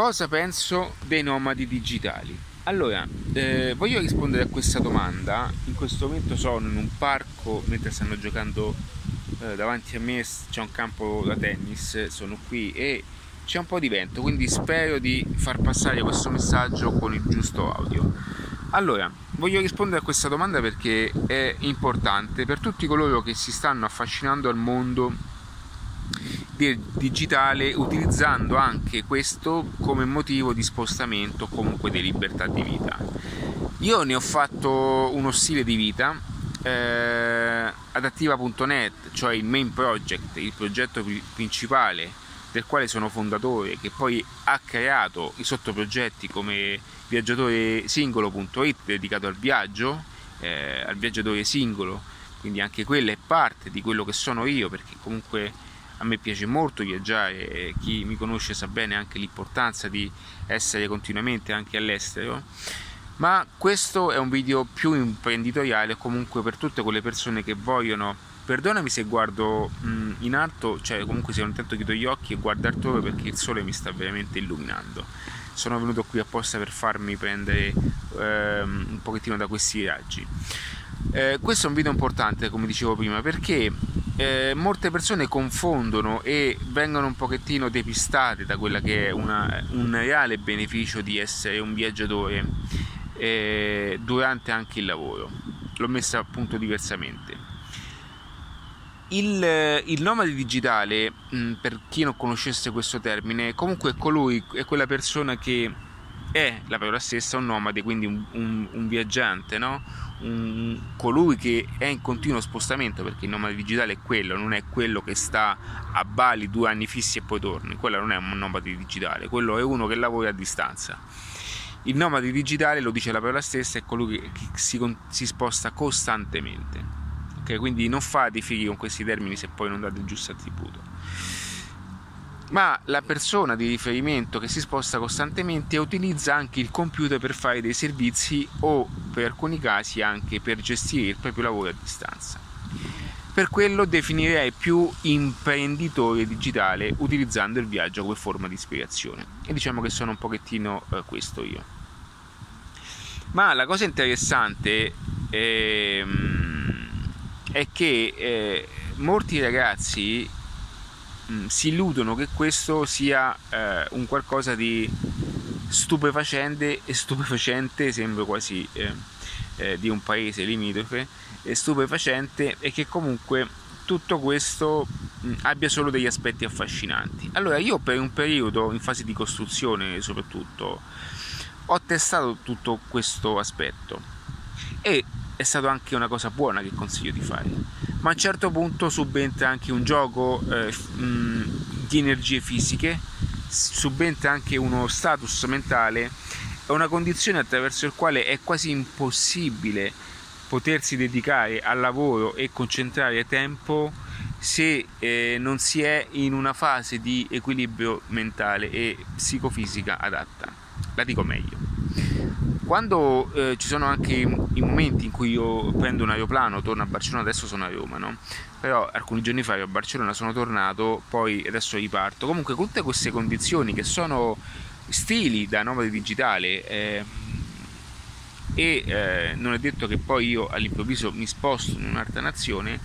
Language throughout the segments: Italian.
cosa penso dei nomadi digitali? Allora, eh, voglio rispondere a questa domanda. In questo momento sono in un parco mentre stanno giocando eh, davanti a me, c'è un campo da tennis, sono qui e c'è un po' di vento, quindi spero di far passare questo messaggio con il giusto audio. Allora, voglio rispondere a questa domanda perché è importante per tutti coloro che si stanno affascinando al mondo digitale utilizzando anche questo come motivo di spostamento comunque di libertà di vita. Io ne ho fatto uno stile di vita eh, adattiva.net, cioè il main project, il progetto principale del quale sono fondatore, che poi ha creato i sottoprogetti come viaggiatore singolo.it dedicato al viaggio, eh, al viaggiatore singolo, quindi anche quella è parte di quello che sono io, perché comunque a me piace molto viaggiare e chi mi conosce sa bene anche l'importanza di essere continuamente anche all'estero ma questo è un video più imprenditoriale comunque per tutte quelle persone che vogliono. Perdonami se guardo mh, in alto cioè comunque se ogni tanto chiudo gli occhi e guardo altrove perché il sole mi sta veramente illuminando. Sono venuto qui apposta per farmi prendere ehm, un pochettino da questi raggi. Eh, questo è un video importante come dicevo prima perché eh, molte persone confondono e vengono un pochettino depistate da quella che è una, un reale beneficio di essere un viaggiatore eh, durante anche il lavoro. L'ho messa appunto diversamente. Il, il nomade digitale, mh, per chi non conoscesse questo termine, comunque è colui, è quella persona che è la parola stessa un nomade, quindi un, un, un viaggiante, no? Un, colui che è in continuo spostamento, perché il nomade digitale è quello, non è quello che sta a Bali due anni fissi e poi torni, quello non è un nomade digitale, quello è uno che lavora a distanza. Il nomade digitale, lo dice la parola stessa, è colui che, che si, si, sposta costantemente. Okay? Quindi non fate i figli con questi termini se poi non date il giusto attributo ma la persona di riferimento che si sposta costantemente utilizza anche il computer per fare dei servizi o per alcuni casi anche per gestire il proprio lavoro a distanza. Per quello definirei più imprenditore digitale utilizzando il viaggio come forma di ispirazione e diciamo che sono un pochettino eh, questo io. Ma la cosa interessante è, ehm, è che eh, molti ragazzi Mm, si illudono che questo sia eh, un qualcosa di stupefacente e stupefacente, sembra quasi eh, eh, di un paese limitrofe, e stupefacente e che comunque tutto questo mh, mm, abbia solo degli aspetti affascinanti. Allora io per un periodo, in fase di costruzione soprattutto, ho testato tutto questo aspetto e è stata anche una cosa buona che consiglio di fare ma a un certo punto subentra anche un gioco eh, mh, di energie fisiche subentra anche uno status mentale è una condizione attraverso il quale è quasi impossibile potersi dedicare al lavoro e concentrare tempo se eh, non si è in una fase di equilibrio mentale e psicofisica adatta. La dico meglio quando eh, ci sono anche i momenti in cui io prendo un aeroplano, torno a Barcellona, adesso sono a Roma, no? Però alcuni giorni fa io a Barcellona sono tornato, poi adesso riparto. Comunque tutte queste condizioni che sono stili da nomade digitale eh, e eh, non è detto che poi io all'improvviso mi sposto in un'altra nazione,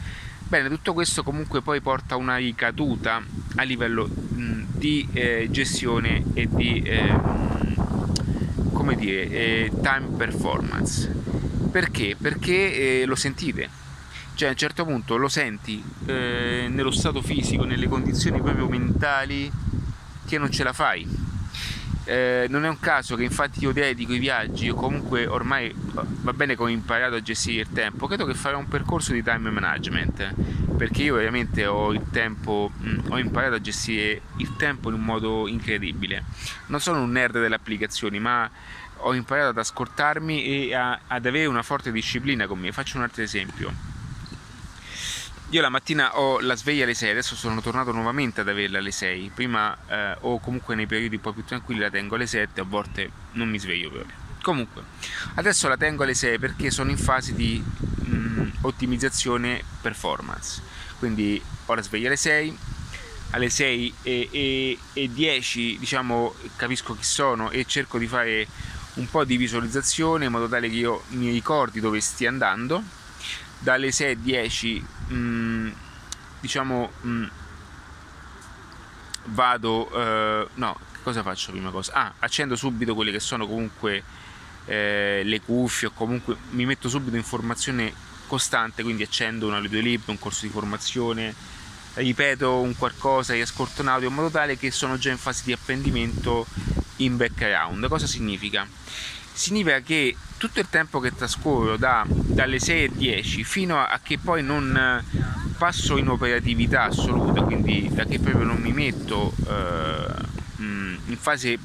bene, tutto questo comunque poi porta a una ricaduta a livello mh, di eh, gestione e di eh, come dire, eh, time performance. Perché? Perché eh, lo sentite. Cioè a un certo punto lo senti eh, nello stato fisico, nelle condizioni proprio mentali che non ce la fai. Eh, non è un caso che infatti io dedico i viaggi, io comunque ormai va bene che ho imparato a gestire il tempo, credo che farò un percorso di time management perché io veramente ho il tempo, mm, ho imparato a gestire il tempo in un modo incredibile. Non sono un nerd delle applicazioni, ma ho imparato ad ascoltarmi e a, ad avere una forte disciplina con me. Faccio un altro esempio. Io la mattina ho la sveglia alle 6, adesso sono tornato nuovamente ad averla alle 6. Prima eh, o comunque nei periodi un po' più tranquilli la tengo alle 7, a volte non mi sveglio proprio. Comunque, adesso la tengo alle 6 perché sono in fase di mh, ottimizzazione performance. Quindi ho la sveglia alle 6, alle 6 e, e, e 10 diciamo capisco chi sono e cerco di fare un po' di visualizzazione in modo tale che io mi ricordi dove stia andando. Dalle 6 e 10 mh, diciamo mh, vado eh, no cosa faccio prima cosa? Ah accendo subito quelle che sono comunque eh, le cuffie o comunque mi metto subito in formazione costante quindi accendo un audiolib un corso di formazione ripeto un qualcosa riascolto un audio in modo tale che sono già in fase di apprendimento in background cosa significa? significa che tutto il tempo che trascorro da, dalle 6 e 10 fino a, che poi non passo in operatività assoluta, quindi da che proprio non mi metto eh, in fase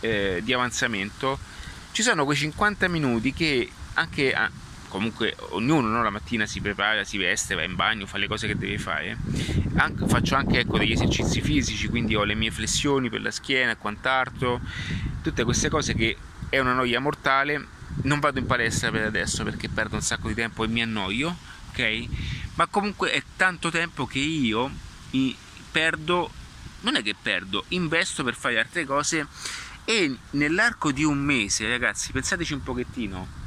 eh, di avanzamento, ci sono quei 50 minuti che anche comunque ognuno no, la mattina si prepara, si veste, va in bagno, fa le cose che deve fare. Anche, faccio anche ecco, degli esercizi fisici, quindi ho le mie flessioni per la schiena e quant'altro, tutte queste cose che è una noia mortale. Non vado in palestra per adesso perché perdo un sacco di tempo e mi annoio, ok? Ma comunque è tanto tempo che io perdo, non è che perdo, investo per fare altre cose e nell'arco di un mese, ragazzi, pensateci un pochettino,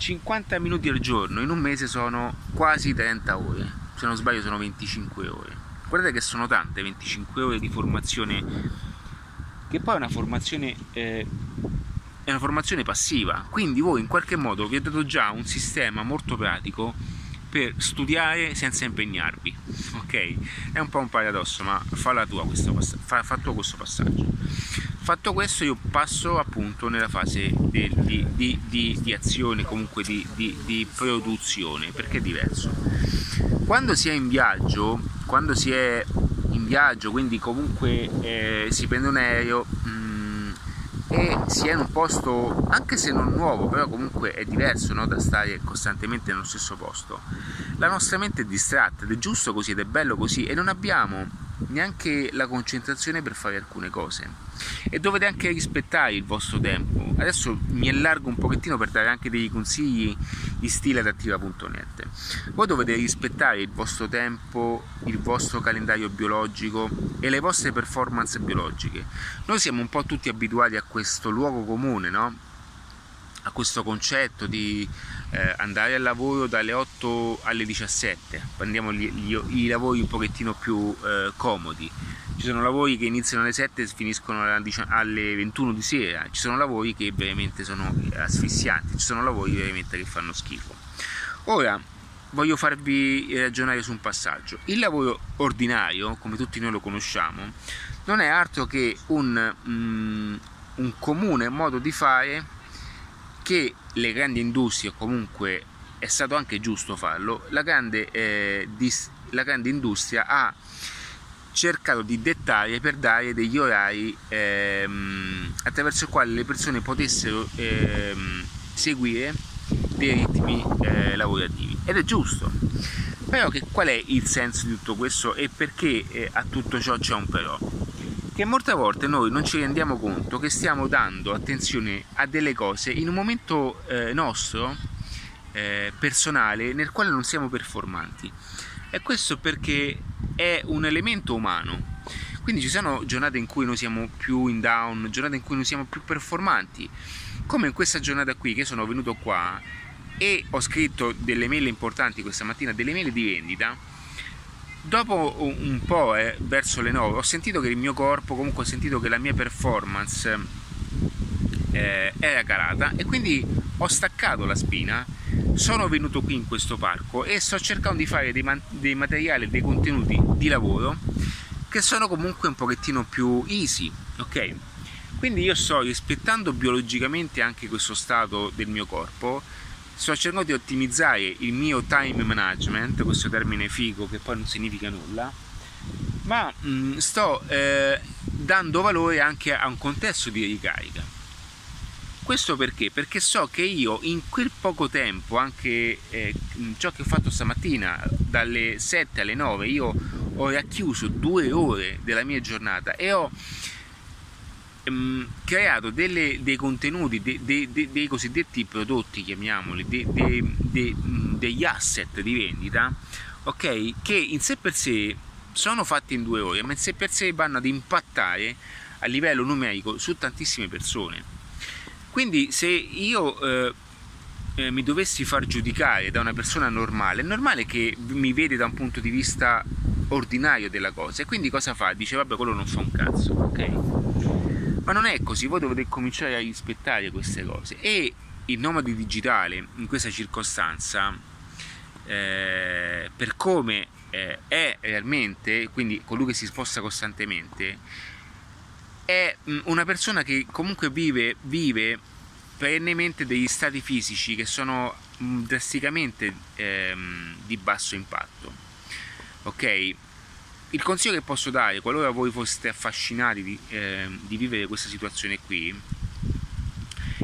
50 minuti al giorno in un mese sono quasi 30 ore, se non sbaglio sono 25 ore. Guardate che sono tante 25 ore di formazione, che poi è una formazione eh, è una formazione passiva, quindi voi in qualche modo vi ho dato già un sistema molto pratico per studiare senza impegnarvi, ok? È un po' un paradosso, ma fa, tua questo fa, fa tuo questo passaggio. Fatto questo io passo appunto nella fase di, di, di, di azione, comunque di, produzione, perché è diverso. Quando si è in viaggio, quando si è in viaggio, quindi comunque eh, si prende un aereo, mh, mm, e si è in un posto anche se non nuovo però comunque è diverso no? da stare costantemente nello stesso posto la nostra mente è distratta ed è giusto così ed è bello così e non abbiamo neanche la concentrazione per fare alcune cose. E dovete anche rispettare il vostro tempo. Adesso mi allargo un pochettino per dare anche dei consigli di stile adattiva.net voi dovete rispettare il vostro tempo il vostro calendario biologico e le vostre performance biologiche. Noi siamo un po' tutti abituati a questo luogo comune no? a questo concetto di eh, andare al lavoro dalle 8 alle 17, prendiamo gli, gli, i lavori un pochettino più eh, comodi. Ci sono lavori che iniziano alle 7 e finiscono alle 21 di sera, ci sono lavori che veramente sono asfissianti, ci sono lavori veramente che fanno schifo. Ora voglio farvi ragionare su un passaggio. Il lavoro ordinario, come tutti noi lo conosciamo, non è altro che un, mm, un comune modo di fare che le grandi industrie, comunque è stato anche giusto farlo, la grande, eh, dis, la grande industria ha cercato di dettare per dare degli orari ehm, attraverso i quali le persone potessero ehm, seguire dei ritmi eh, lavorativi. Ed è giusto. Però che, qual è il senso di tutto questo? E perché eh, a tutto ciò c'è un però che molte volte noi non ci rendiamo conto che stiamo dando attenzione a delle cose in un momento eh, nostro eh, personale nel quale non siamo performanti. E questo perché è un elemento umano. Quindi ci sono giornate in cui noi siamo più in down giornate in cui noi siamo più performanti. Come in questa giornata qui che sono venuto qua e ho scritto delle mail importanti questa mattina delle mail di vendita Dopo un po', eh, verso le 9, ho sentito che il mio corpo, comunque ho sentito che la mia performance eh, era calata e quindi ho staccato la spina, sono venuto qui in questo parco e sto cercando di fare dei, dei materiali, dei contenuti di lavoro che sono comunque un pochettino più easy, ok? Quindi io sto rispettando biologicamente anche questo stato del mio corpo sto cercando di ottimizzare il mio time management, questo termine figo che poi non significa nulla, ma mh, mm, sto eh, dando valore anche a un contesto di ricarica. Questo perché? Perché so che io in quel poco tempo, anche eh, ciò che ho fatto stamattina, dalle 7 alle 9, io ho racchiuso due ore della mia giornata e ho ehm, creato delle, dei contenuti, de, de, de, dei cosiddetti prodotti, chiamiamoli, degli asset di vendita, ok? Che in sé per sé sono fatti in due ore, ma in sé per sé vanno ad impattare a livello numerico su tantissime persone. Quindi se io eh, eh, mi dovessi far giudicare da una persona normale, è normale che mi vede da un punto di vista ordinario della cosa e quindi cosa fa? Dice vabbè quello non fa un cazzo, ok? Ma non è così, voi dovete cominciare a rispettare queste cose e il nomade digitale in questa circostanza eh, per come eh, è realmente, quindi colui che si sposta costantemente, è mm, una persona che comunque vive, vive perennemente degli stati fisici che sono mm, drasticamente ehm, di basso impatto. Ok? Il consiglio che posso dare, qualora voi foste affascinati di, eh, di vivere questa situazione qui,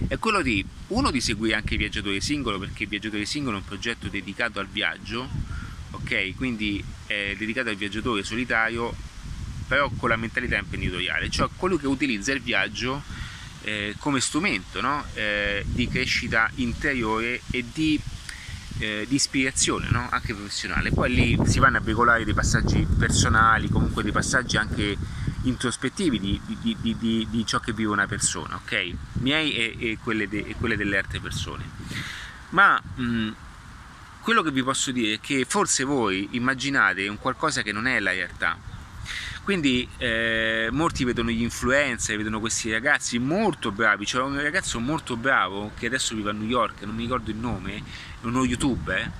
è quello di uno di seguire anche viaggiatore singolo perché viaggiatore singolo è un progetto dedicato al viaggio ok quindi è dedicato al viaggiatore solitario però con la mentalità imprenditoriale cioè colui che utilizza il viaggio eh, come strumento no? eh, di crescita interiore e di, eh, di ispirazione no? anche professionale poi lì si vanno a veicolare dei passaggi personali comunque dei passaggi anche introspettivi di, di, di, di, ciò che vive una persona, ok? Miei e, e, quelle, de, e quelle, delle altre persone. Ma mh, quello che vi posso dire è che forse voi immaginate un qualcosa che non è la realtà. Quindi eh, molti vedono gli influencer, vedono questi ragazzi molto bravi. C'è un ragazzo molto bravo che adesso vive a New York, non mi ricordo il nome, uno youtuber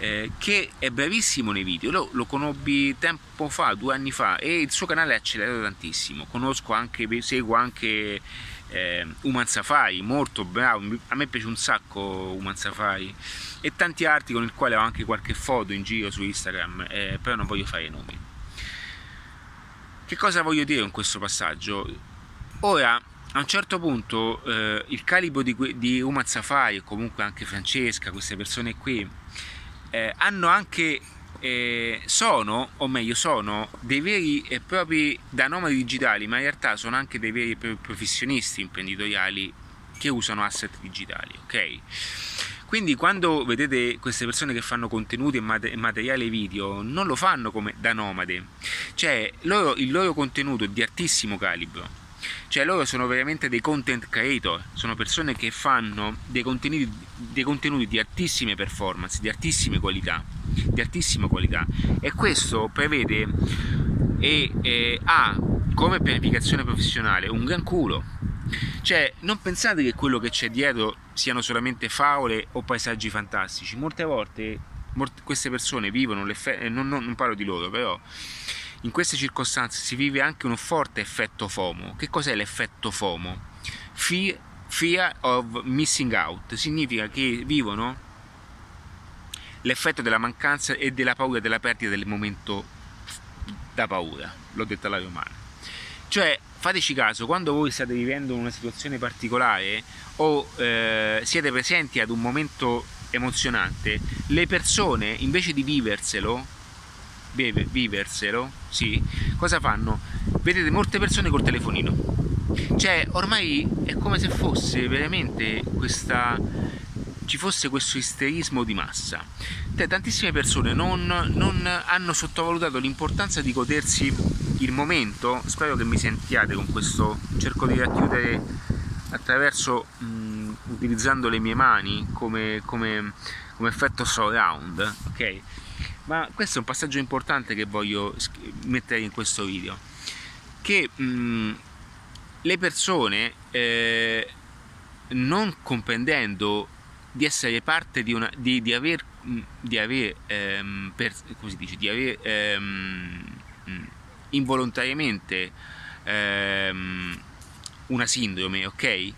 eh, che è bravissimo nei video, lo, lo, conobbi tempo fa, due anni fa e il suo canale è accelerato tantissimo, conosco anche, seguo anche eh, Human Safari, molto bravo, a me piace un sacco Human Safari e tanti altri con il quale ho anche qualche foto in giro su Instagram, eh, però non voglio fare nomi. Che cosa voglio dire in questo passaggio? Ora, a un certo punto, eh, il calibro di, di Uma Safari e comunque anche Francesca, queste persone qui, eh, hanno anche eh, sono, o meglio sono, dei veri e propri da nomadi digitali, ma in realtà sono anche dei veri e propri professionisti imprenditoriali che usano asset digitali, ok? Quindi quando vedete queste persone che fanno contenuti e materiale video, non lo fanno come da nomade, cioè loro, il loro contenuto è di altissimo calibro, cioè loro sono veramente dei content creator, sono persone che fanno dei contenuti, dei contenuti di altissime performance, di altissime qualità, di altissima qualità e questo prevede e eh, ha come pianificazione professionale un gran culo. Cioè, non pensate che quello che c'è dietro siano solamente favole o paesaggi fantastici. Molte volte molte, queste persone vivono l'effetto, non, non, non parlo di loro, però in queste circostanze si vive anche un forte effetto FOMO. Che cos'è l'effetto FOMO? Fear, fear of missing out significa che vivono l'effetto della mancanza e della paura della perdita del momento da paura, l'ho detto alla romana. Cioè, fateci caso, quando voi state vivendo una situazione particolare o eh, siete presenti ad un momento emozionante, le persone invece di viverselo viverselo, sì, cosa fanno? Vedete molte persone col telefonino. Cioè, ormai è come se fosse veramente questa ci fosse questo isterismo di massa. Tantissime persone non, non, hanno sottovalutato l'importanza di godersi il momento. Spero che mi sentiate con questo. Cerco di racchiudere attraverso mh, utilizzando le mie mani come, come, come effetto surround. Ok? Ma questo è un passaggio importante che voglio mettere in questo video. Che mh, mm, le persone eh, non comprendendo di essere parte di una di, di aver mm, di aver ehm, per, dice di aver ehm, mm, involontariamente ehm, una sindrome ok?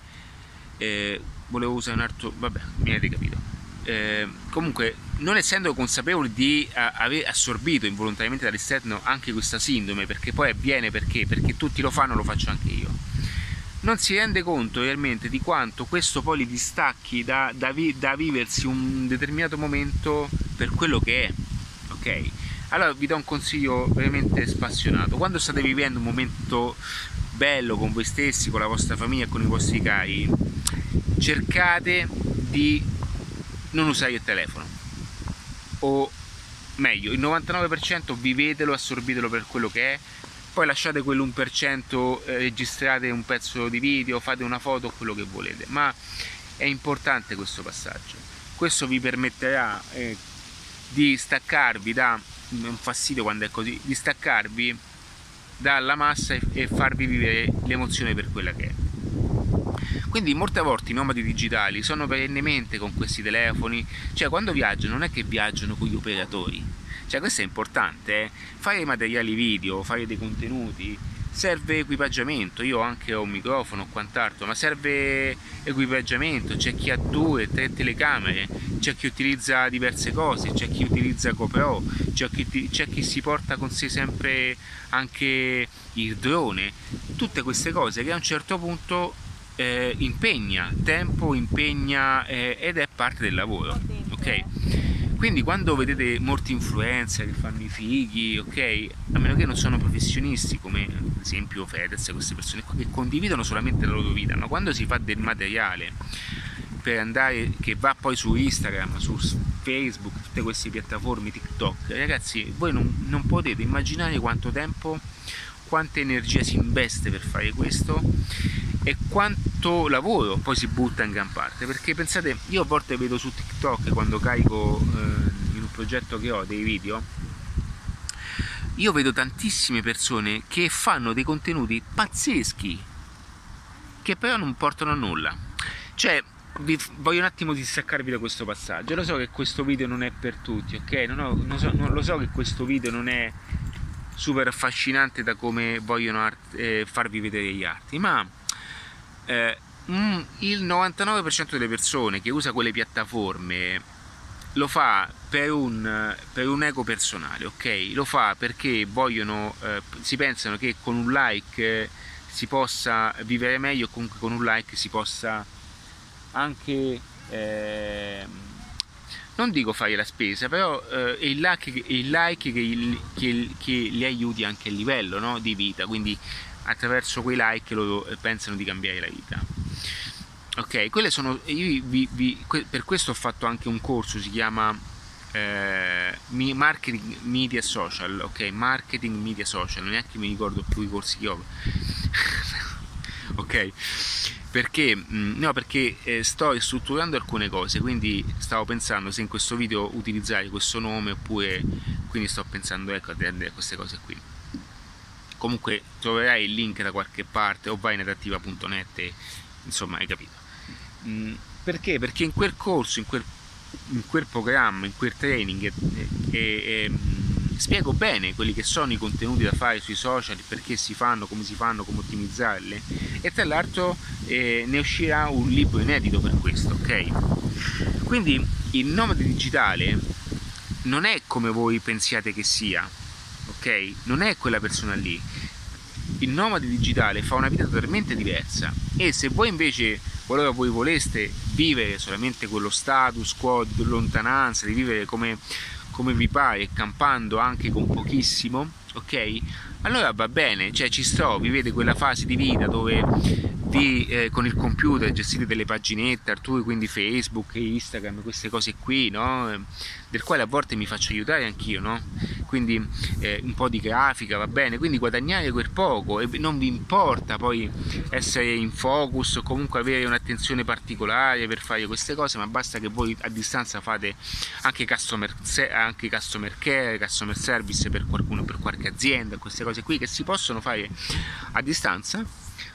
Eh, volevo usare un altro vabbè mi avete capito. Eh, comunque non essendo consapevoli di uh, aver assorbito involontariamente dall'esterno anche questa sindrome perché poi avviene perché? Perché tutti lo fanno lo faccio anche io. Non si rende conto realmente di quanto questo poi li distacchi da, da, vi, da viversi un determinato momento per quello che è ok? Allora vi do un consiglio veramente spassionato. Quando state vivendo un momento bello con voi stessi con la vostra famiglia con i vostri cari cercate di non usare il telefono o meglio, il 99% vivetelo, assorbitelo per quello che è, poi lasciate quell'1%, eh, registrate un pezzo di video, fate una foto, quello che volete, ma è importante questo passaggio. Questo vi permetterà eh, di staccarvi da un fastidio quando è così, di staccarvi dalla massa e, e farvi vivere l'emozione per quella che è. Quindi molte volte i nomadi digitali sono perennemente con questi telefoni, cioè quando viaggiano non è che viaggiano con gli operatori, cioè questo è importante, eh? fare materiali video, fare dei contenuti, serve equipaggiamento, io anche ho un microfono o quant'altro, ma serve equipaggiamento, c'è chi ha due, tre telecamere, c'è chi utilizza diverse cose, c'è chi utilizza GoPro, c'è chi, c'è chi si porta con sé sempre anche il drone, tutte queste cose che a un certo punto eh, impegna tempo, impegna eh, ed è parte del lavoro, ok? Quindi quando vedete molti influencer che fanno i fighi, ok, a meno che non sono professionisti come ad esempio Fedez, queste persone che condividono solamente la loro vita, ma quando si fa del materiale per andare che va poi su Instagram, su Facebook, tutte queste piattaforme, TikTok, ragazzi, voi non, non potete immaginare quanto tempo, quanta energia si investe per fare questo e quanto lavoro poi si butta in gran parte. Perché pensate io a volte vedo su TikTok quando carico eh, in un progetto che ho dei video io vedo tantissime persone che fanno dei contenuti pazzeschi che però non portano a nulla. Cioè vi voglio un attimo distaccarvi da questo passaggio. Lo so che questo video non è per tutti ok? Non, ho, non, so, non lo so che questo video non è super affascinante da come vogliono art- eh, farvi vedere gli arti ma eh, mm, il 99% delle persone che usa quelle piattaforme lo fa per un, per un ego personale, ok? Lo fa perché vogliono, eh, si pensano che con un like si possa vivere meglio, comunque con un like si possa anche, eh, non dico fare la spesa, però eh, il like, il like che, che, che, li aiuti anche a livello no? di vita, quindi attraverso quei like loro eh, pensano di cambiare la vita. Ok quelle sono io vi, vi, per questo ho fatto anche un corso si chiama eh, marketing media social ok? Marketing media social neanche mi ricordo più i corsi che ho ok? Perché mm, no perché eh, sto strutturando alcune cose quindi stavo pensando se in questo video utilizzare questo nome oppure quindi sto pensando ecco a queste cose qui. Comunque troverai il link da qualche parte o vai in adattiva.net insomma hai capito. Mm, perché? perché in quel corso in quel, in quel programma in quel training eh, eh, eh, spiego bene quelli che sono i contenuti da fare sui social perché si fanno, come si fanno, come ottimizzarli e tra l'altro eh, ne uscirà un libro inedito per questo ok quindi il nomade digitale non è come voi pensiate che sia ok? Non è quella persona lì. Il nomade digitale fa una vita totalmente diversa e se voi invece, qualora voi voleste vivere solamente quello status quo di lontananza, di vivere come, come vi pare, campando anche con pochissimo, ok? Allora va bene, cioè ci sto, vivete quella fase di vita dove vi, eh, con il computer gestite delle paginette, Arturo, quindi Facebook, Instagram, queste cose qui, no? del quale a volte mi faccio aiutare anch'io, no? quindi eh, un po' di grafica va bene, quindi guadagnare quel poco e non vi importa poi essere in focus o comunque avere un'attenzione particolare per fare queste cose, ma basta che voi a distanza fate anche customer, anche customer care, customer service per qualcuno, per qualche azienda, queste cose qui che si possono fare a distanza,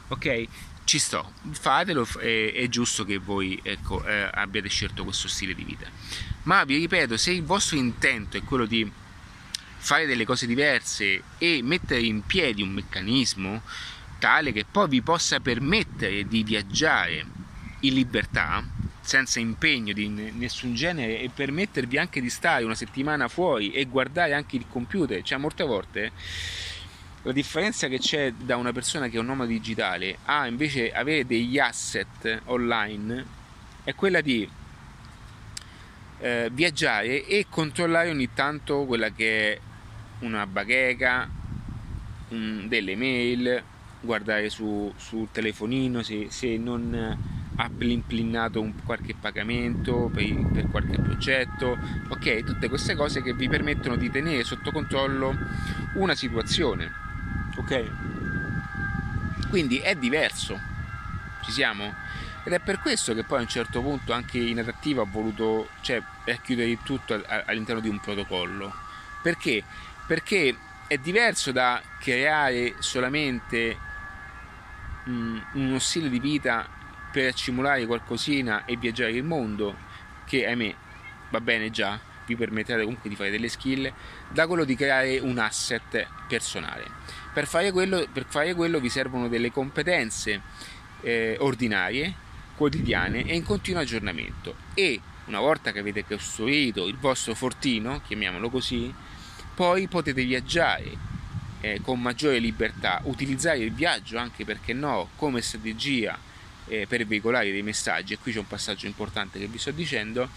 ok? Ci sto, fatelo, è, è giusto che voi ecco, eh, abbiate scelto questo stile di vita. Ma vi ripeto, se il vostro intento è quello di fare delle cose diverse e mettere in piedi un meccanismo tale che poi vi possa permettere di viaggiare in libertà, senza impegno di nessun genere e permettervi anche di stare una settimana fuori e guardare anche il computer, cioè molte volte la differenza che c'è da una persona che è un nome digitale a invece avere degli asset online è quella di eh, viaggiare e controllare ogni tanto quella che è una bacheca, un, delle mail, guardare su, sul telefonino se, se, non, ha plinnato un, qualche pagamento per, per, qualche progetto, ok? Tutte queste cose che vi permettono di tenere sotto controllo una situazione, ok? Quindi è diverso, ci siamo? Ed è per questo che poi a un certo punto anche in adattiva ho voluto cioè, chiudere il tutto all'interno di un protocollo. Perché? Perché è diverso da creare solamente um, uno stile di vita per accumulare qualcosina e viaggiare il mondo, che ahimè va bene già, vi permetterà comunque di fare delle skill, da quello di creare un asset personale. Per fare quello, per fare quello vi servono delle competenze eh, ordinarie, quotidiane e in continuo aggiornamento. E una volta che avete costruito il vostro fortino, chiamiamolo così, poi potete viaggiare eh, con maggiore libertà, utilizzare il viaggio anche perché no come strategia eh, per veicolare dei messaggi. E qui c'è un passaggio importante che vi sto dicendo.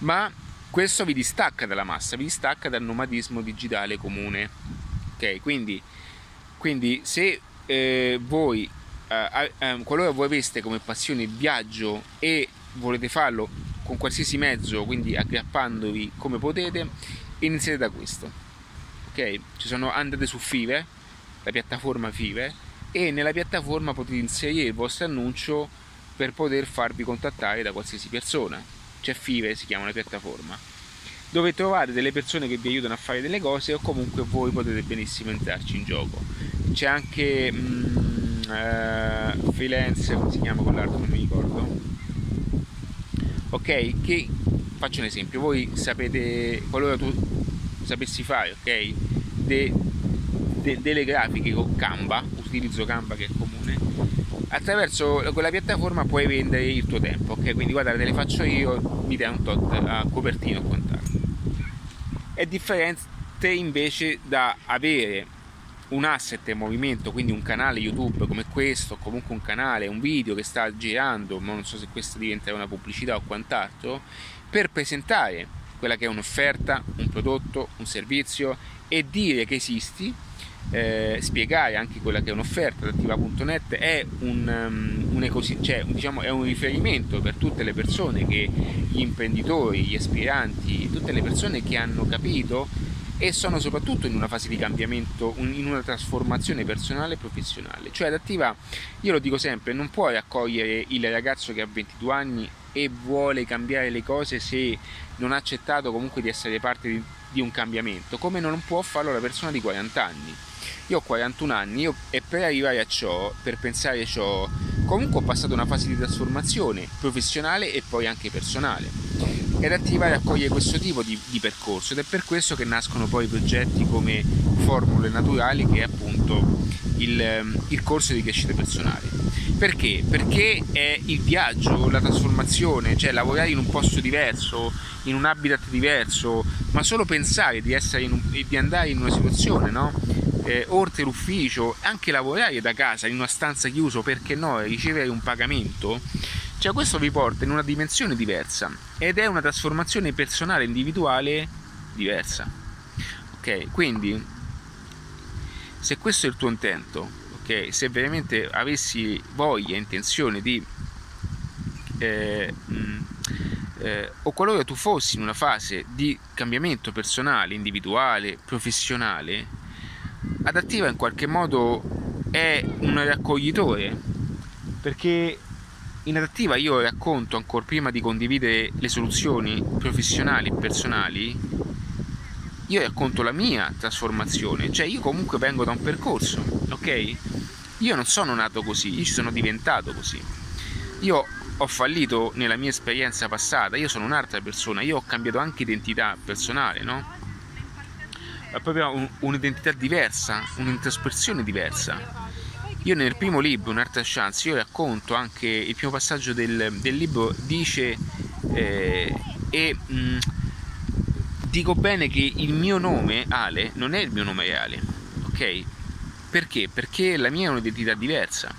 Ma questo vi distacca dalla massa vi distacca dal nomadismo digitale comune. Ok quindi, quindi se eh, voi eh, eh, qualora voi aveste come passione il viaggio e volete farlo con qualsiasi mezzo quindi aggrappandovi come potete iniziate da questo. Ok? Ci sono andate su Five la piattaforma Five e nella piattaforma potete inserire il vostro annuncio per poter farvi contattare da qualsiasi persona. C'è Five, si chiama la piattaforma, dove trovate delle persone che vi aiutano a fare delle cose o comunque voi potete benissimo entrarci in gioco. C'è anche mm, uh, freelance, come si chiama quell'altro, non mi ricordo. Ok, che faccio un esempio, voi sapete, qualora tu sapessi fare, ok, de, de, delle grafiche con Canva, utilizzo Canva che è comune, attraverso quella piattaforma puoi vendere il tuo tempo, ok? Quindi guarda, te le faccio io, mi dai un tot a copertino o quant'altro. È differente invece da avere un asset in movimento, quindi un canale YouTube come questo, comunque un canale, un video che sta girando, ma non so se questo diventerà una pubblicità o quant'altro, per presentare quella che è un'offerta, un prodotto, un servizio e dire che esisti eh, spiegare anche quella che è un'offerta attiva.net è un, um, un, cioè, diciamo, è un riferimento per tutte le persone che gli imprenditori, gli aspiranti, tutte le persone che hanno capito e sono soprattutto in una fase di cambiamento, in una trasformazione personale e professionale. Cioè adattiva, io lo dico sempre, non puoi accogliere il ragazzo che ha 22 anni e vuole cambiare le cose se non ha accettato comunque di essere parte di, di un cambiamento, come non può farlo la persona di 40 anni io ho 41 anni io, e per arrivare a ciò, per pensare a ciò, comunque ho passato una fase di trasformazione professionale e poi anche personale. Ed attivare a cogliere questo tipo di, di percorso ed è per questo che nascono poi progetti come Formule Naturali che è appunto il, il corso di crescita personale. Perché? Perché è il viaggio, la trasformazione, cioè lavorare in un posto diverso, in un habitat diverso, ma solo pensare di, un, di andare in una situazione, no? Eh, oltre l'ufficio, anche lavorare da casa in una stanza chiusa, perché no, ricevere un pagamento, cioè questo vi porta in una dimensione diversa ed è una trasformazione personale individuale diversa. Ok, quindi se questo è il tuo intento, ok, se veramente avessi voglia, intenzione di eh, mh, eh, o qualora tu fossi in una fase di cambiamento personale, individuale, professionale, adattiva in qualche modo è un raccoglitore? Perché in adattiva io racconto ancora prima di condividere le soluzioni professionali e personali io racconto la mia trasformazione cioè io comunque vengo da un percorso ok? Io non sono nato così io ci sono diventato così. Io ho fallito nella mia esperienza passata io sono un'altra persona io ho cambiato anche identità personale no proprio un, un'identità diversa, un'introspezione diversa. Io nel primo libro, Un'arte chance, io racconto anche il primo passaggio del, del libro, dice eh, e mh, mm, dico bene che il mio nome, Ale, non è il mio nome reale, ok? Perché? Perché la mia è un'identità diversa.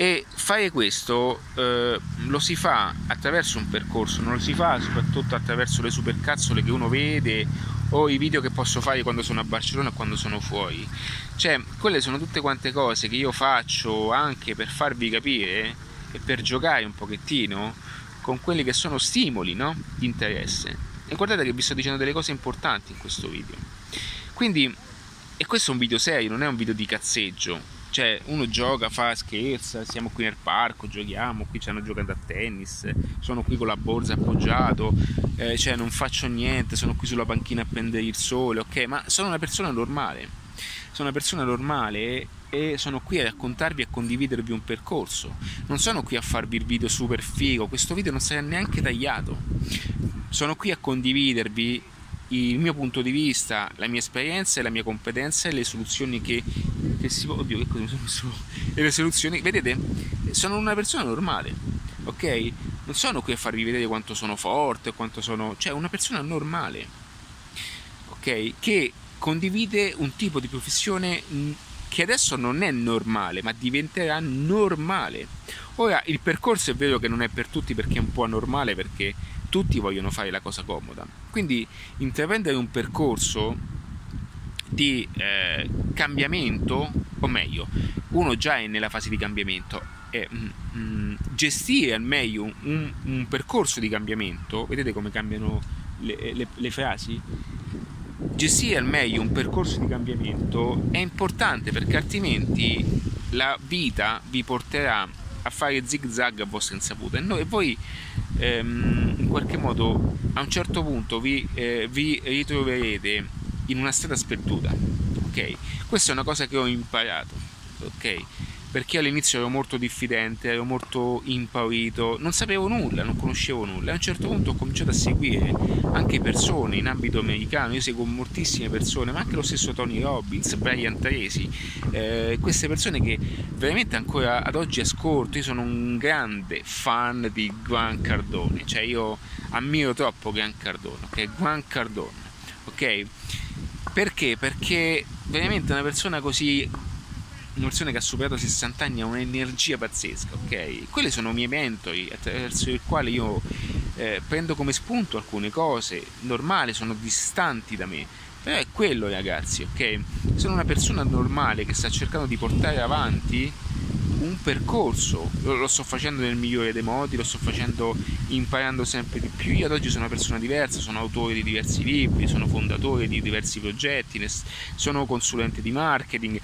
E fare questo eh, lo si fa attraverso un percorso, non lo si fa soprattutto attraverso le supercazzole che uno vede o i video che posso fare quando sono a Barcellona e quando sono fuori. Cioè, quelle sono tutte quante cose che io faccio anche per farvi capire e per giocare un pochettino con quelli che sono stimoli no? di interesse. E guardate che vi sto dicendo delle cose importanti in questo video. Quindi, e questo è un video serio, non è un video di cazzeggio. Cioè, uno gioca, fa, scherza, siamo qui nel parco, giochiamo, qui ci hanno giocato a tennis, sono qui con la borsa appoggiato, eh, cioè non faccio niente, sono qui sulla panchina a prendere il sole, ok? Ma sono una persona normale. Sono una persona normale e sono qui a raccontarvi e a condividervi un percorso. Non sono qui a farvi il video super figo, questo video non sarà neanche tagliato. Sono qui a condividervi il mio punto di vista, la mia esperienza e la mia competenza e le soluzioni che, che si oddio che cosa mi sono messo? E le soluzioni vedete sono una persona normale ok? Non sono qui a farvi vedere quanto sono forte quanto sono cioè una persona normale ok? Che condivide un tipo di professione che adesso non è normale, ma diventerà normale. Ora, il percorso è vero che non è per tutti perché è un po' anormale, perché tutti vogliono fare la cosa comoda. Quindi intraprendere un percorso di eh, cambiamento, o meglio, uno già è nella fase di cambiamento, e mm, mm, gestire al meglio un, un, percorso di cambiamento, vedete come cambiano le, le, le frasi? gestire al meglio un percorso di cambiamento è importante perché altrimenti la vita vi porterà a fare zig zag a vostra insaputa e voi ehm, in qualche modo a un certo punto vi, eh, vi ritroverete in una strada sperduta ok? Questa è una cosa che ho imparato ok perché all'inizio ero molto diffidente, ero molto impaurito, non sapevo nulla, non conoscevo nulla. A un certo punto ho cominciato a seguire anche persone in ambito americano, io seguo moltissime persone, ma anche lo stesso Tony Robbins, Brian Tracy, eh, queste persone che veramente ancora ad oggi ascolto, io sono un grande fan di Grant Cardone, cioè io ammiro troppo Grant Cardone, ok? Grant Cardone, ok? Perché? Perché veramente una persona così persona che ha superato 60 anni ha un'energia pazzesca, ok? Quelli sono i miei mentori attraverso i quali io eh, prendo come spunto alcune cose normali, sono distanti da me, però è quello ragazzi, ok? Sono una persona normale che sta cercando di portare avanti un percorso, lo, sto facendo nel migliore dei modi, lo sto facendo imparando sempre di più. Io ad oggi sono una persona diversa, sono autore di diversi libri, sono fondatore di diversi progetti, sono consulente di marketing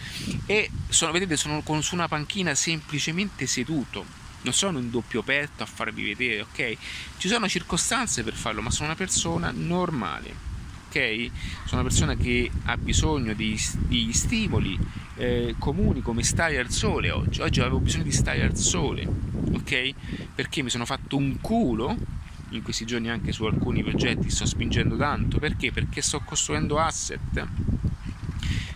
e sono, vedete, sono su una panchina semplicemente seduto. Non sono in doppio petto a farvi vedere, ok? Ci sono circostanze per farlo, ma sono una persona normale ok? Sono una persona che ha bisogno di, di stimoli eh, comuni come stare al sole oggi. Oggi avevo bisogno di stare al sole, ok? Perché mi sono fatto un culo in questi giorni anche su alcuni progetti, sto spingendo tanto. Perché? Perché sto costruendo asset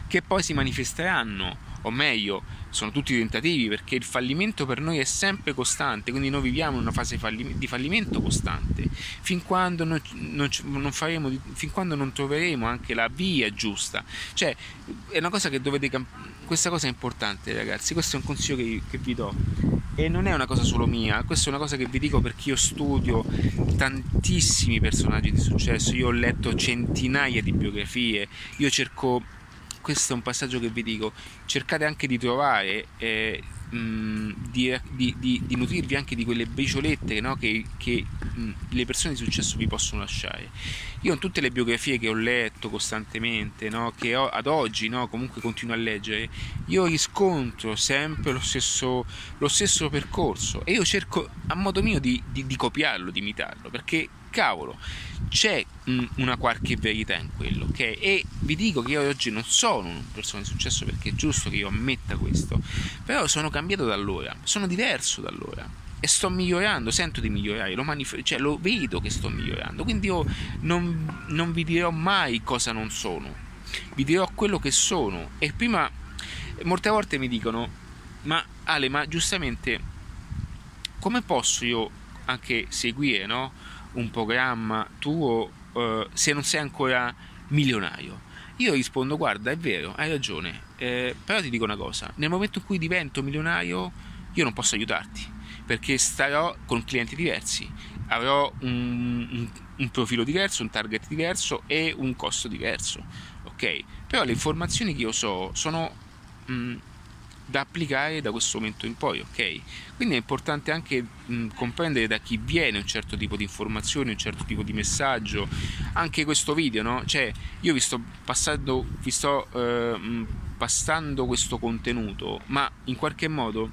che poi si manifesteranno o meglio, sono tutti tentativi perché il fallimento per noi è sempre costante, quindi noi viviamo in una fase di fallimento costante, fin quando non, non, non, faremo, fin quando non troveremo anche la via giusta. Cioè, è una cosa che dovete. Questa cosa è importante, ragazzi. Questo è un consiglio che, che vi do. E non è una cosa solo mia, questa è una cosa che vi dico perché io studio tantissimi personaggi di successo, io ho letto centinaia di biografie, io cerco questo è un passaggio che vi dico, cercate anche di trovare, eh, mh, di, di, di, di, nutrirvi anche di quelle briciolette no? che, che mh, le persone di successo vi possono lasciare. Io in tutte le biografie che ho letto costantemente, no? che ho, ad oggi no? comunque continuo a leggere, io riscontro sempre lo stesso, lo stesso percorso e io cerco a modo mio di, copiarlo, di imitarlo, perché cavolo, c'è una qualche verità in quello, ok? E vi dico che io oggi non sono una persona di successo perché è giusto che io ammetta questo, però sono cambiato da allora, sono diverso da allora e sto migliorando, sento di migliorare, lo, manif- cioè, lo vedo che sto migliorando, quindi io non, non vi dirò mai cosa non sono, vi dirò quello che sono e prima molte volte mi dicono ma Ale ma giustamente come posso io anche seguire no? Un programma tuo eh, se non sei ancora milionario? Io rispondo, guarda, è vero, hai ragione, eh, però ti dico una cosa, nel momento in cui divento milionario io non posso aiutarti, perché starò con clienti diversi, avrò un, un, un profilo diverso, un target diverso e un costo diverso, ok? Però le informazioni che io so sono... Mh, mm, da applicare da questo momento in poi, ok? Quindi è importante anche mh, comprendere da chi viene un certo tipo di informazioni, un certo tipo di messaggio, anche questo video, no? Cioè, io vi sto passando, vi sto eh, passando questo contenuto, ma in qualche modo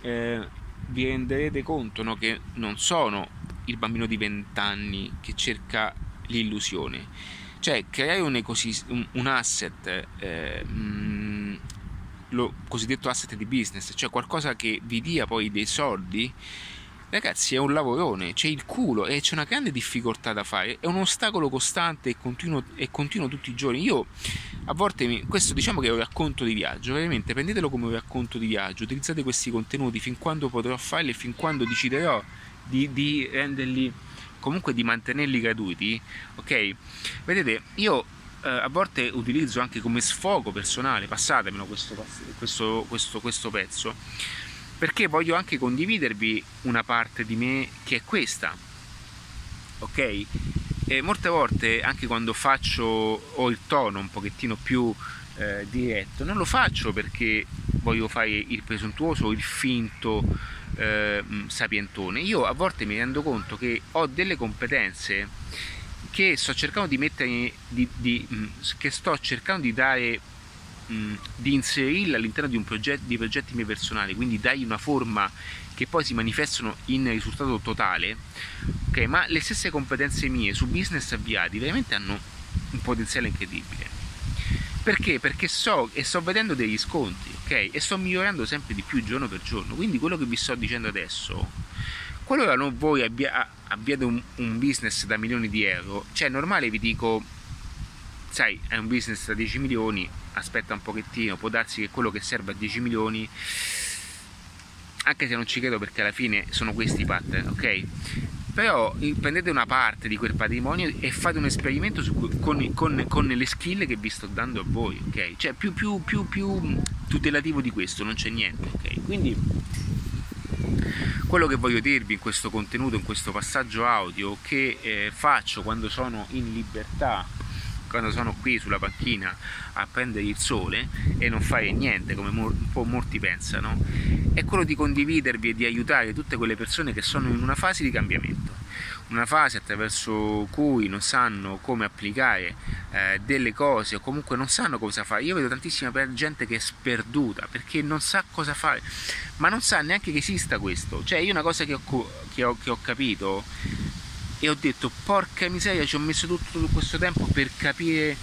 eh, vi renderete conto no? che non sono il bambino di 20 anni che cerca l'illusione. Cioè, creare un, ecosist- un, un asset eh, mh, lo cosiddetto asset di business, cioè qualcosa che vi dia poi dei soldi, ragazzi è un lavorone, c'è il culo e c'è una grande difficoltà da fare, è un ostacolo costante e continuo, e continuo tutti i giorni. Io a volte, mi, questo diciamo che è un racconto di viaggio, veramente prendetelo come un racconto di viaggio, utilizzate questi contenuti fin quando potrò farli e fin quando deciderò di, di renderli comunque di mantenerli gratuiti ok vedete io eh, a volte utilizzo anche come sfogo personale, passatemelo questo, questo, questo, questo pezzo, perché voglio anche condividervi una parte di me che è questa, ok? E molte volte anche quando faccio ho il tono un pochettino più eh, diretto, non lo faccio perché voglio fare il presuntuoso il finto eh, sapientone. Io a volte mi rendo conto che ho delle competenze che sto cercando di mettere, di, di, mm, che sto cercando di dare, mm, di inserirla all'interno di, un progetto, di progetti miei personali, quindi dargli una forma che poi si manifestano in risultato totale, ok? Ma le stesse competenze mie su business avviati veramente hanno un potenziale incredibile. Perché? Perché so e sto vedendo degli sconti, ok? E sto migliorando sempre di più giorno per giorno. Quindi quello che vi sto dicendo adesso, qualora non voi abbia, abbiate un, un, business da milioni di euro, cioè è normale vi dico, sai, è un business da 10 milioni, aspetta un pochettino, può darsi che quello che serve a 10 milioni, anche se non ci credo perché alla fine sono questi i pattern, ok? Però prendete una parte di quel patrimonio e fate un esperimento su, con, con, con, le skill che vi sto dando a voi, ok? Cioè più, più, più, più tutelativo di questo non c'è niente, ok? Quindi quello che voglio dirvi in questo contenuto, in questo passaggio audio che eh, faccio quando sono in libertà, quando sono qui sulla panchina a prendere il sole e non fare niente come un po' molti pensano, è quello di condividervi e di aiutare tutte quelle persone che sono in una fase di cambiamento una fase attraverso cui non sanno come applicare eh, delle cose o comunque non sanno cosa fare. Io vedo tantissima gente che è sperduta perché non sa cosa fare, ma non sa neanche che esista questo. Cioè, io una cosa che ho, che ho, che ho capito e ho detto, porca miseria, ci ho messo tutto, tutto questo tempo per capire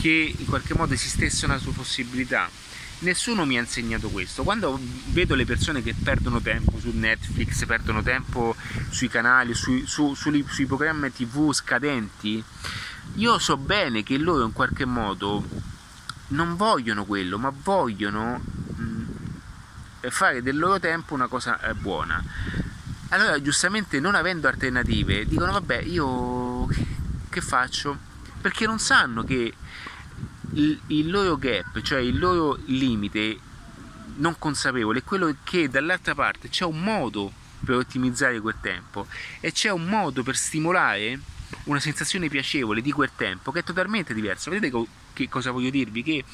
che in qualche modo esistesse una sua possibilità nessuno mi ha insegnato questo. Quando vedo le persone che perdono tempo su Netflix, perdono tempo sui canali, sui, su, sui, sui programmi tv scadenti, io so bene che loro in qualche modo non vogliono quello, ma vogliono mh, mm, fare del loro tempo una cosa eh, buona. Allora, giustamente, non avendo alternative, dicono: Vabbè, io che faccio? Perché non sanno che il, loro gap, cioè il loro limite non consapevole, è quello che dall'altra parte c'è un modo per ottimizzare quel tempo e c'è un modo per stimolare una sensazione piacevole di quel tempo che è totalmente diversa. Vedete co- che cosa voglio dirvi? Che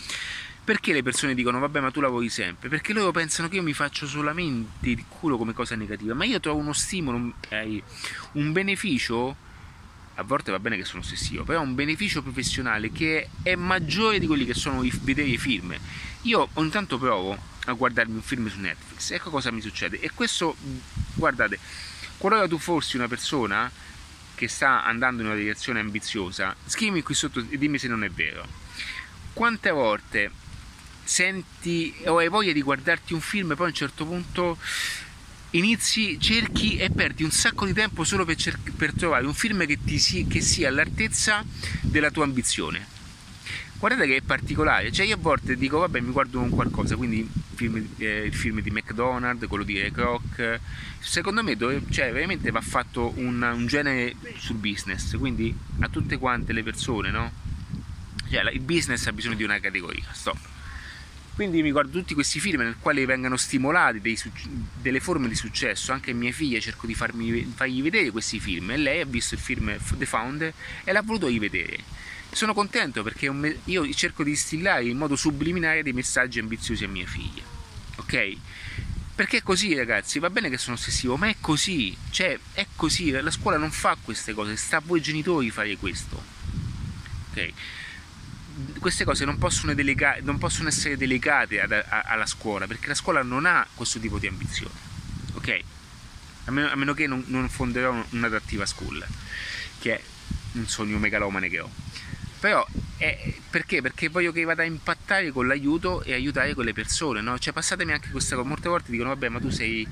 perché le persone dicono vabbè ma tu lavori sempre? Perché loro pensano che io mi faccio solamente il culo come cosa negativa, ma io trovo uno stimolo, eh, un beneficio a volte va bene che sono ossessivo, però è un beneficio professionale che è maggiore di quelli che sono i, vedere i film. Io ogni tanto provo a guardarmi un film su Netflix, ecco cosa mi succede. E questo, guardate, qualora tu fossi una persona che sta andando in una direzione ambiziosa, scrivimi qui sotto e dimmi se non è vero. Quante volte senti o hai voglia di guardarti un film e poi a un certo punto inizi, cerchi e perdi un sacco di tempo solo per, cer- per trovare un film che, si- che sia all'altezza della tua ambizione. Guardate che è particolare, cioè io a volte dico vabbè mi guardo un qualcosa, quindi film, eh, il film di McDonald's, quello di Ray Kroc, secondo me dove, cioè, veramente va fatto un, un, genere sul business, quindi a tutte quante le persone, no? Cioè il business ha bisogno di una categoria, stop quindi mi guardo tutti questi film nel quale vengono stimolati dei, delle forme di successo, anche mia figlia cerco di farmi, fargli vedere questi film e lei ha visto il film The Founder e l'ha voluto rivedere. sono contento perché io cerco di instillare in modo subliminare dei messaggi ambiziosi a mie figlie, ok? Perché è così ragazzi, va bene che sono ossessivo, ma è così, cioè è così, la scuola non fa queste cose, sta a voi genitori fare questo, ok? Queste cose non possono, delega- non possono essere delegate ad, a, alla scuola, perché la scuola non ha questo tipo di ambizione, ok? A meno, a meno che non, non fonderò un'adattiva school, che è un sogno megalomane che ho. Però è, perché? Perché voglio che vada a impattare con l'aiuto e aiutare quelle persone, no? Cioè passatemi anche questa cosa, molte volte dicono vabbè ma tu sei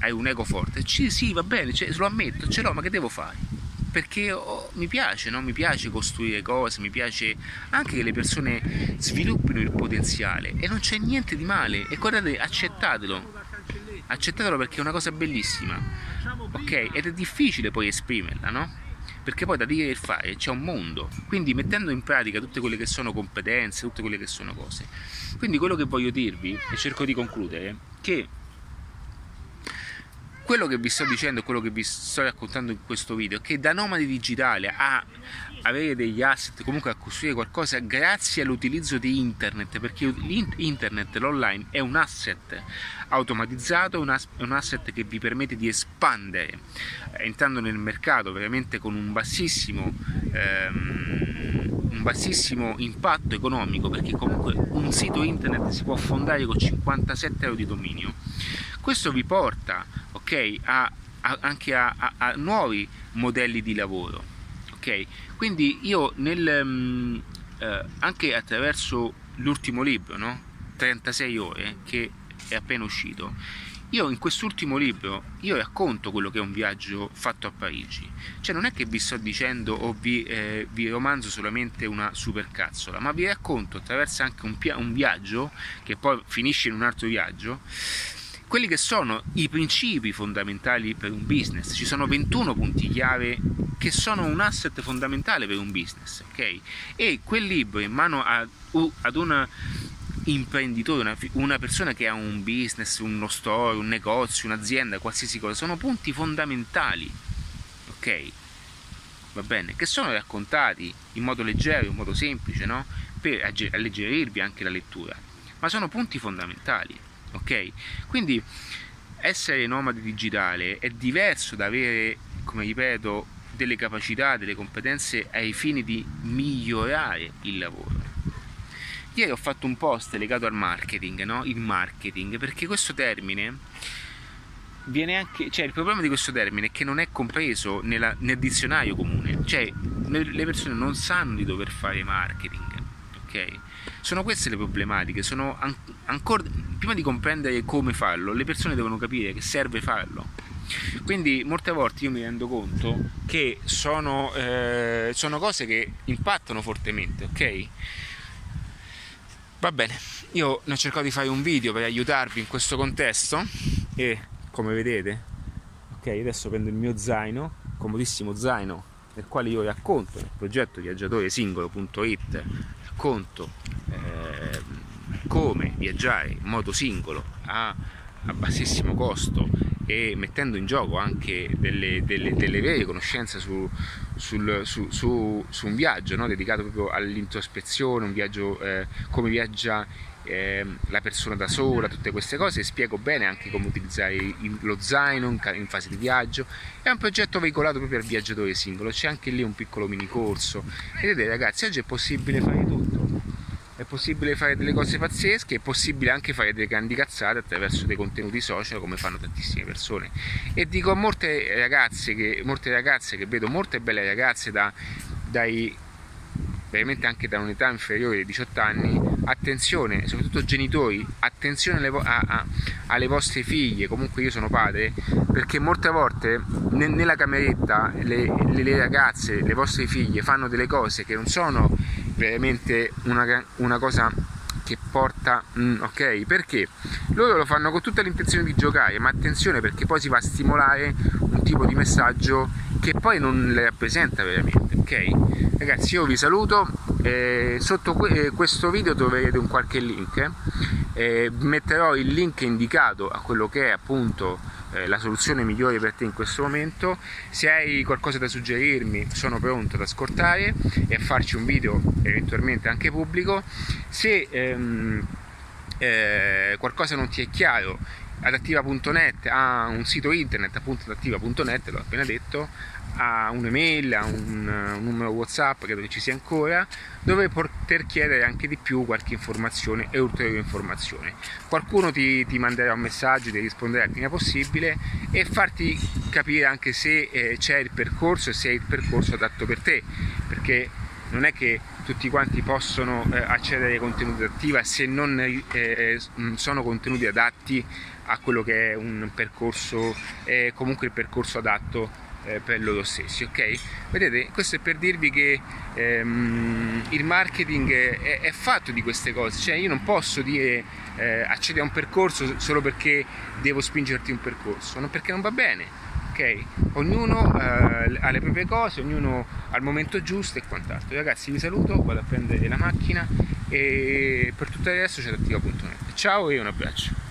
hai un ego forte. Sì, sì, va bene, cioè, lo ammetto, ce l'ho, ma che devo fare? Perché oh, mi piace, no? mi piace costruire cose, mi piace anche che le persone sviluppino il potenziale e non c'è niente di male e guardate, accettatelo, accettatelo perché è una cosa bellissima, ok? Ed è difficile poi esprimerla, no? perché poi da dire e fare c'è un mondo, quindi mettendo in pratica tutte quelle che sono competenze, tutte quelle che sono cose. Quindi quello che voglio dirvi, e cerco di concludere, che quello che vi sto dicendo quello che vi sto raccontando in questo video è che da nomadi digitale a avere degli asset, comunque a costruire qualcosa grazie all'utilizzo di internet, perché internet, l'online è un asset automatizzato, un asset che vi permette di espandere eh, entrando nel mercato veramente con un bassissimo, ehm, un bassissimo impatto economico, perché comunque un sito internet si può fondare con 57 euro di dominio. Questo vi porta okay, a, a, anche a, a nuovi modelli di lavoro ok quindi io nel, um, eh, anche attraverso l'ultimo libro no? 36 ore che è appena uscito io in quest'ultimo libro racconto quello che è un viaggio fatto a Parigi cioè non è che vi sto dicendo o vi, eh, vi romanzo solamente una supercazzola ma vi racconto attraverso anche un, un viaggio che poi finisce in un altro viaggio quelli che sono i principi fondamentali per un business. Ci sono 21 punti chiave che sono un asset fondamentale per un business, ok? E quel libro in mano a, ad un imprenditore, una, una, persona che ha un business, uno store, un negozio, un'azienda, qualsiasi cosa, sono punti fondamentali, ok? Va bene, che sono raccontati in modo leggero, in modo semplice, no? Per alleggerirvi anche la lettura, ma sono punti fondamentali ok? Quindi essere nomade digitale è diverso da avere, come ripeto, delle capacità, delle competenze ai fini di migliorare il lavoro. Ieri ho fatto un post legato al marketing, no? Il marketing, perché questo termine viene anche, cioè il problema di questo termine è che non è compreso nella, nel dizionario comune, cioè le persone non sanno di dover fare marketing, ok? Sono queste le problematiche, sono an- ancora prima di comprendere come farlo, le persone devono capire che serve farlo. Quindi molte volte io mi rendo conto che sono, eh, sono cose che impattano fortemente, ok? Va bene, io ne ho cercato di fare un video per aiutarvi in questo contesto e come vedete, ok, adesso prendo il mio zaino, comodissimo zaino nel quale io racconto il progetto viaggiatoresingolo.it, racconto eh, come viaggiare in modo singolo a, a, bassissimo costo e mettendo in gioco anche delle, delle, delle vere conoscenze su, sul, su, su, su, un viaggio no? dedicato proprio all'introspezione, un viaggio eh, come viaggia eh, la persona da sola, tutte queste cose, spiego bene anche come utilizzare lo zaino in, in, fase di viaggio. È un progetto veicolato proprio al viaggiatore singolo, c'è anche lì un piccolo mini corso. Vedete ragazzi, oggi è possibile fare tutto. È possibile fare delle cose pazzesche, è possibile anche fare delle grandi cazzate attraverso dei contenuti social come fanno tantissime persone. E dico a molte ragazze che, molte ragazze che vedo, molte belle ragazze da, dai veramente anche da un'età inferiore ai 18 anni, attenzione, soprattutto genitori, attenzione alle, vo- a, a, alle, vostre figlie, comunque io sono padre, perché molte volte ne- nella cameretta le, le, le, ragazze, le vostre figlie fanno delle cose che non sono veramente una, una cosa che porta mm, ok perché? Loro lo fanno con tutta l'intenzione di giocare ma attenzione perché poi si va a stimolare un tipo di messaggio che poi non le rappresenta veramente ok? Ragazzi io vi saluto eh, sotto que- eh, questo video troverete un qualche link eh, metterò il link indicato a quello che è appunto eh, la soluzione migliore per te in questo momento. Se hai qualcosa da suggerirmi, sono pronto ad ascoltare e a farci un video eventualmente anche pubblico. Se ehm, eh, qualcosa non ti è chiaro, adattiva.net ha un sito internet appunto adattiva.net, l'ho appena detto, ha un'email, ha un, un, numero WhatsApp, credo che ci sia ancora, dove poter chiedere anche di più qualche informazione e ulteriore informazione. Qualcuno ti, ti manderà un messaggio, ti risponderà il prima possibile e farti capire anche se eh, c'è il percorso e se è il percorso adatto per te, perché non è che tutti quanti possono eh, accedere ai contenuti attiva se non eh, eh sono contenuti adatti a quello che è un percorso, eh, comunque il percorso adatto eh, per loro stessi, ok? Vedete, questo è per dirvi che ehm, il marketing è, è, fatto di queste cose, cioè io non posso dire eh, accedi a un percorso solo perché devo spingerti un percorso, non perché non va bene. ok? Ognuno eh, ha le proprie cose, ognuno ha il momento giusto e quant'altro. Ragazzi vi saluto, vado a prendere la macchina e per tutto il resto c'è attiva.net. Ciao e un abbraccio.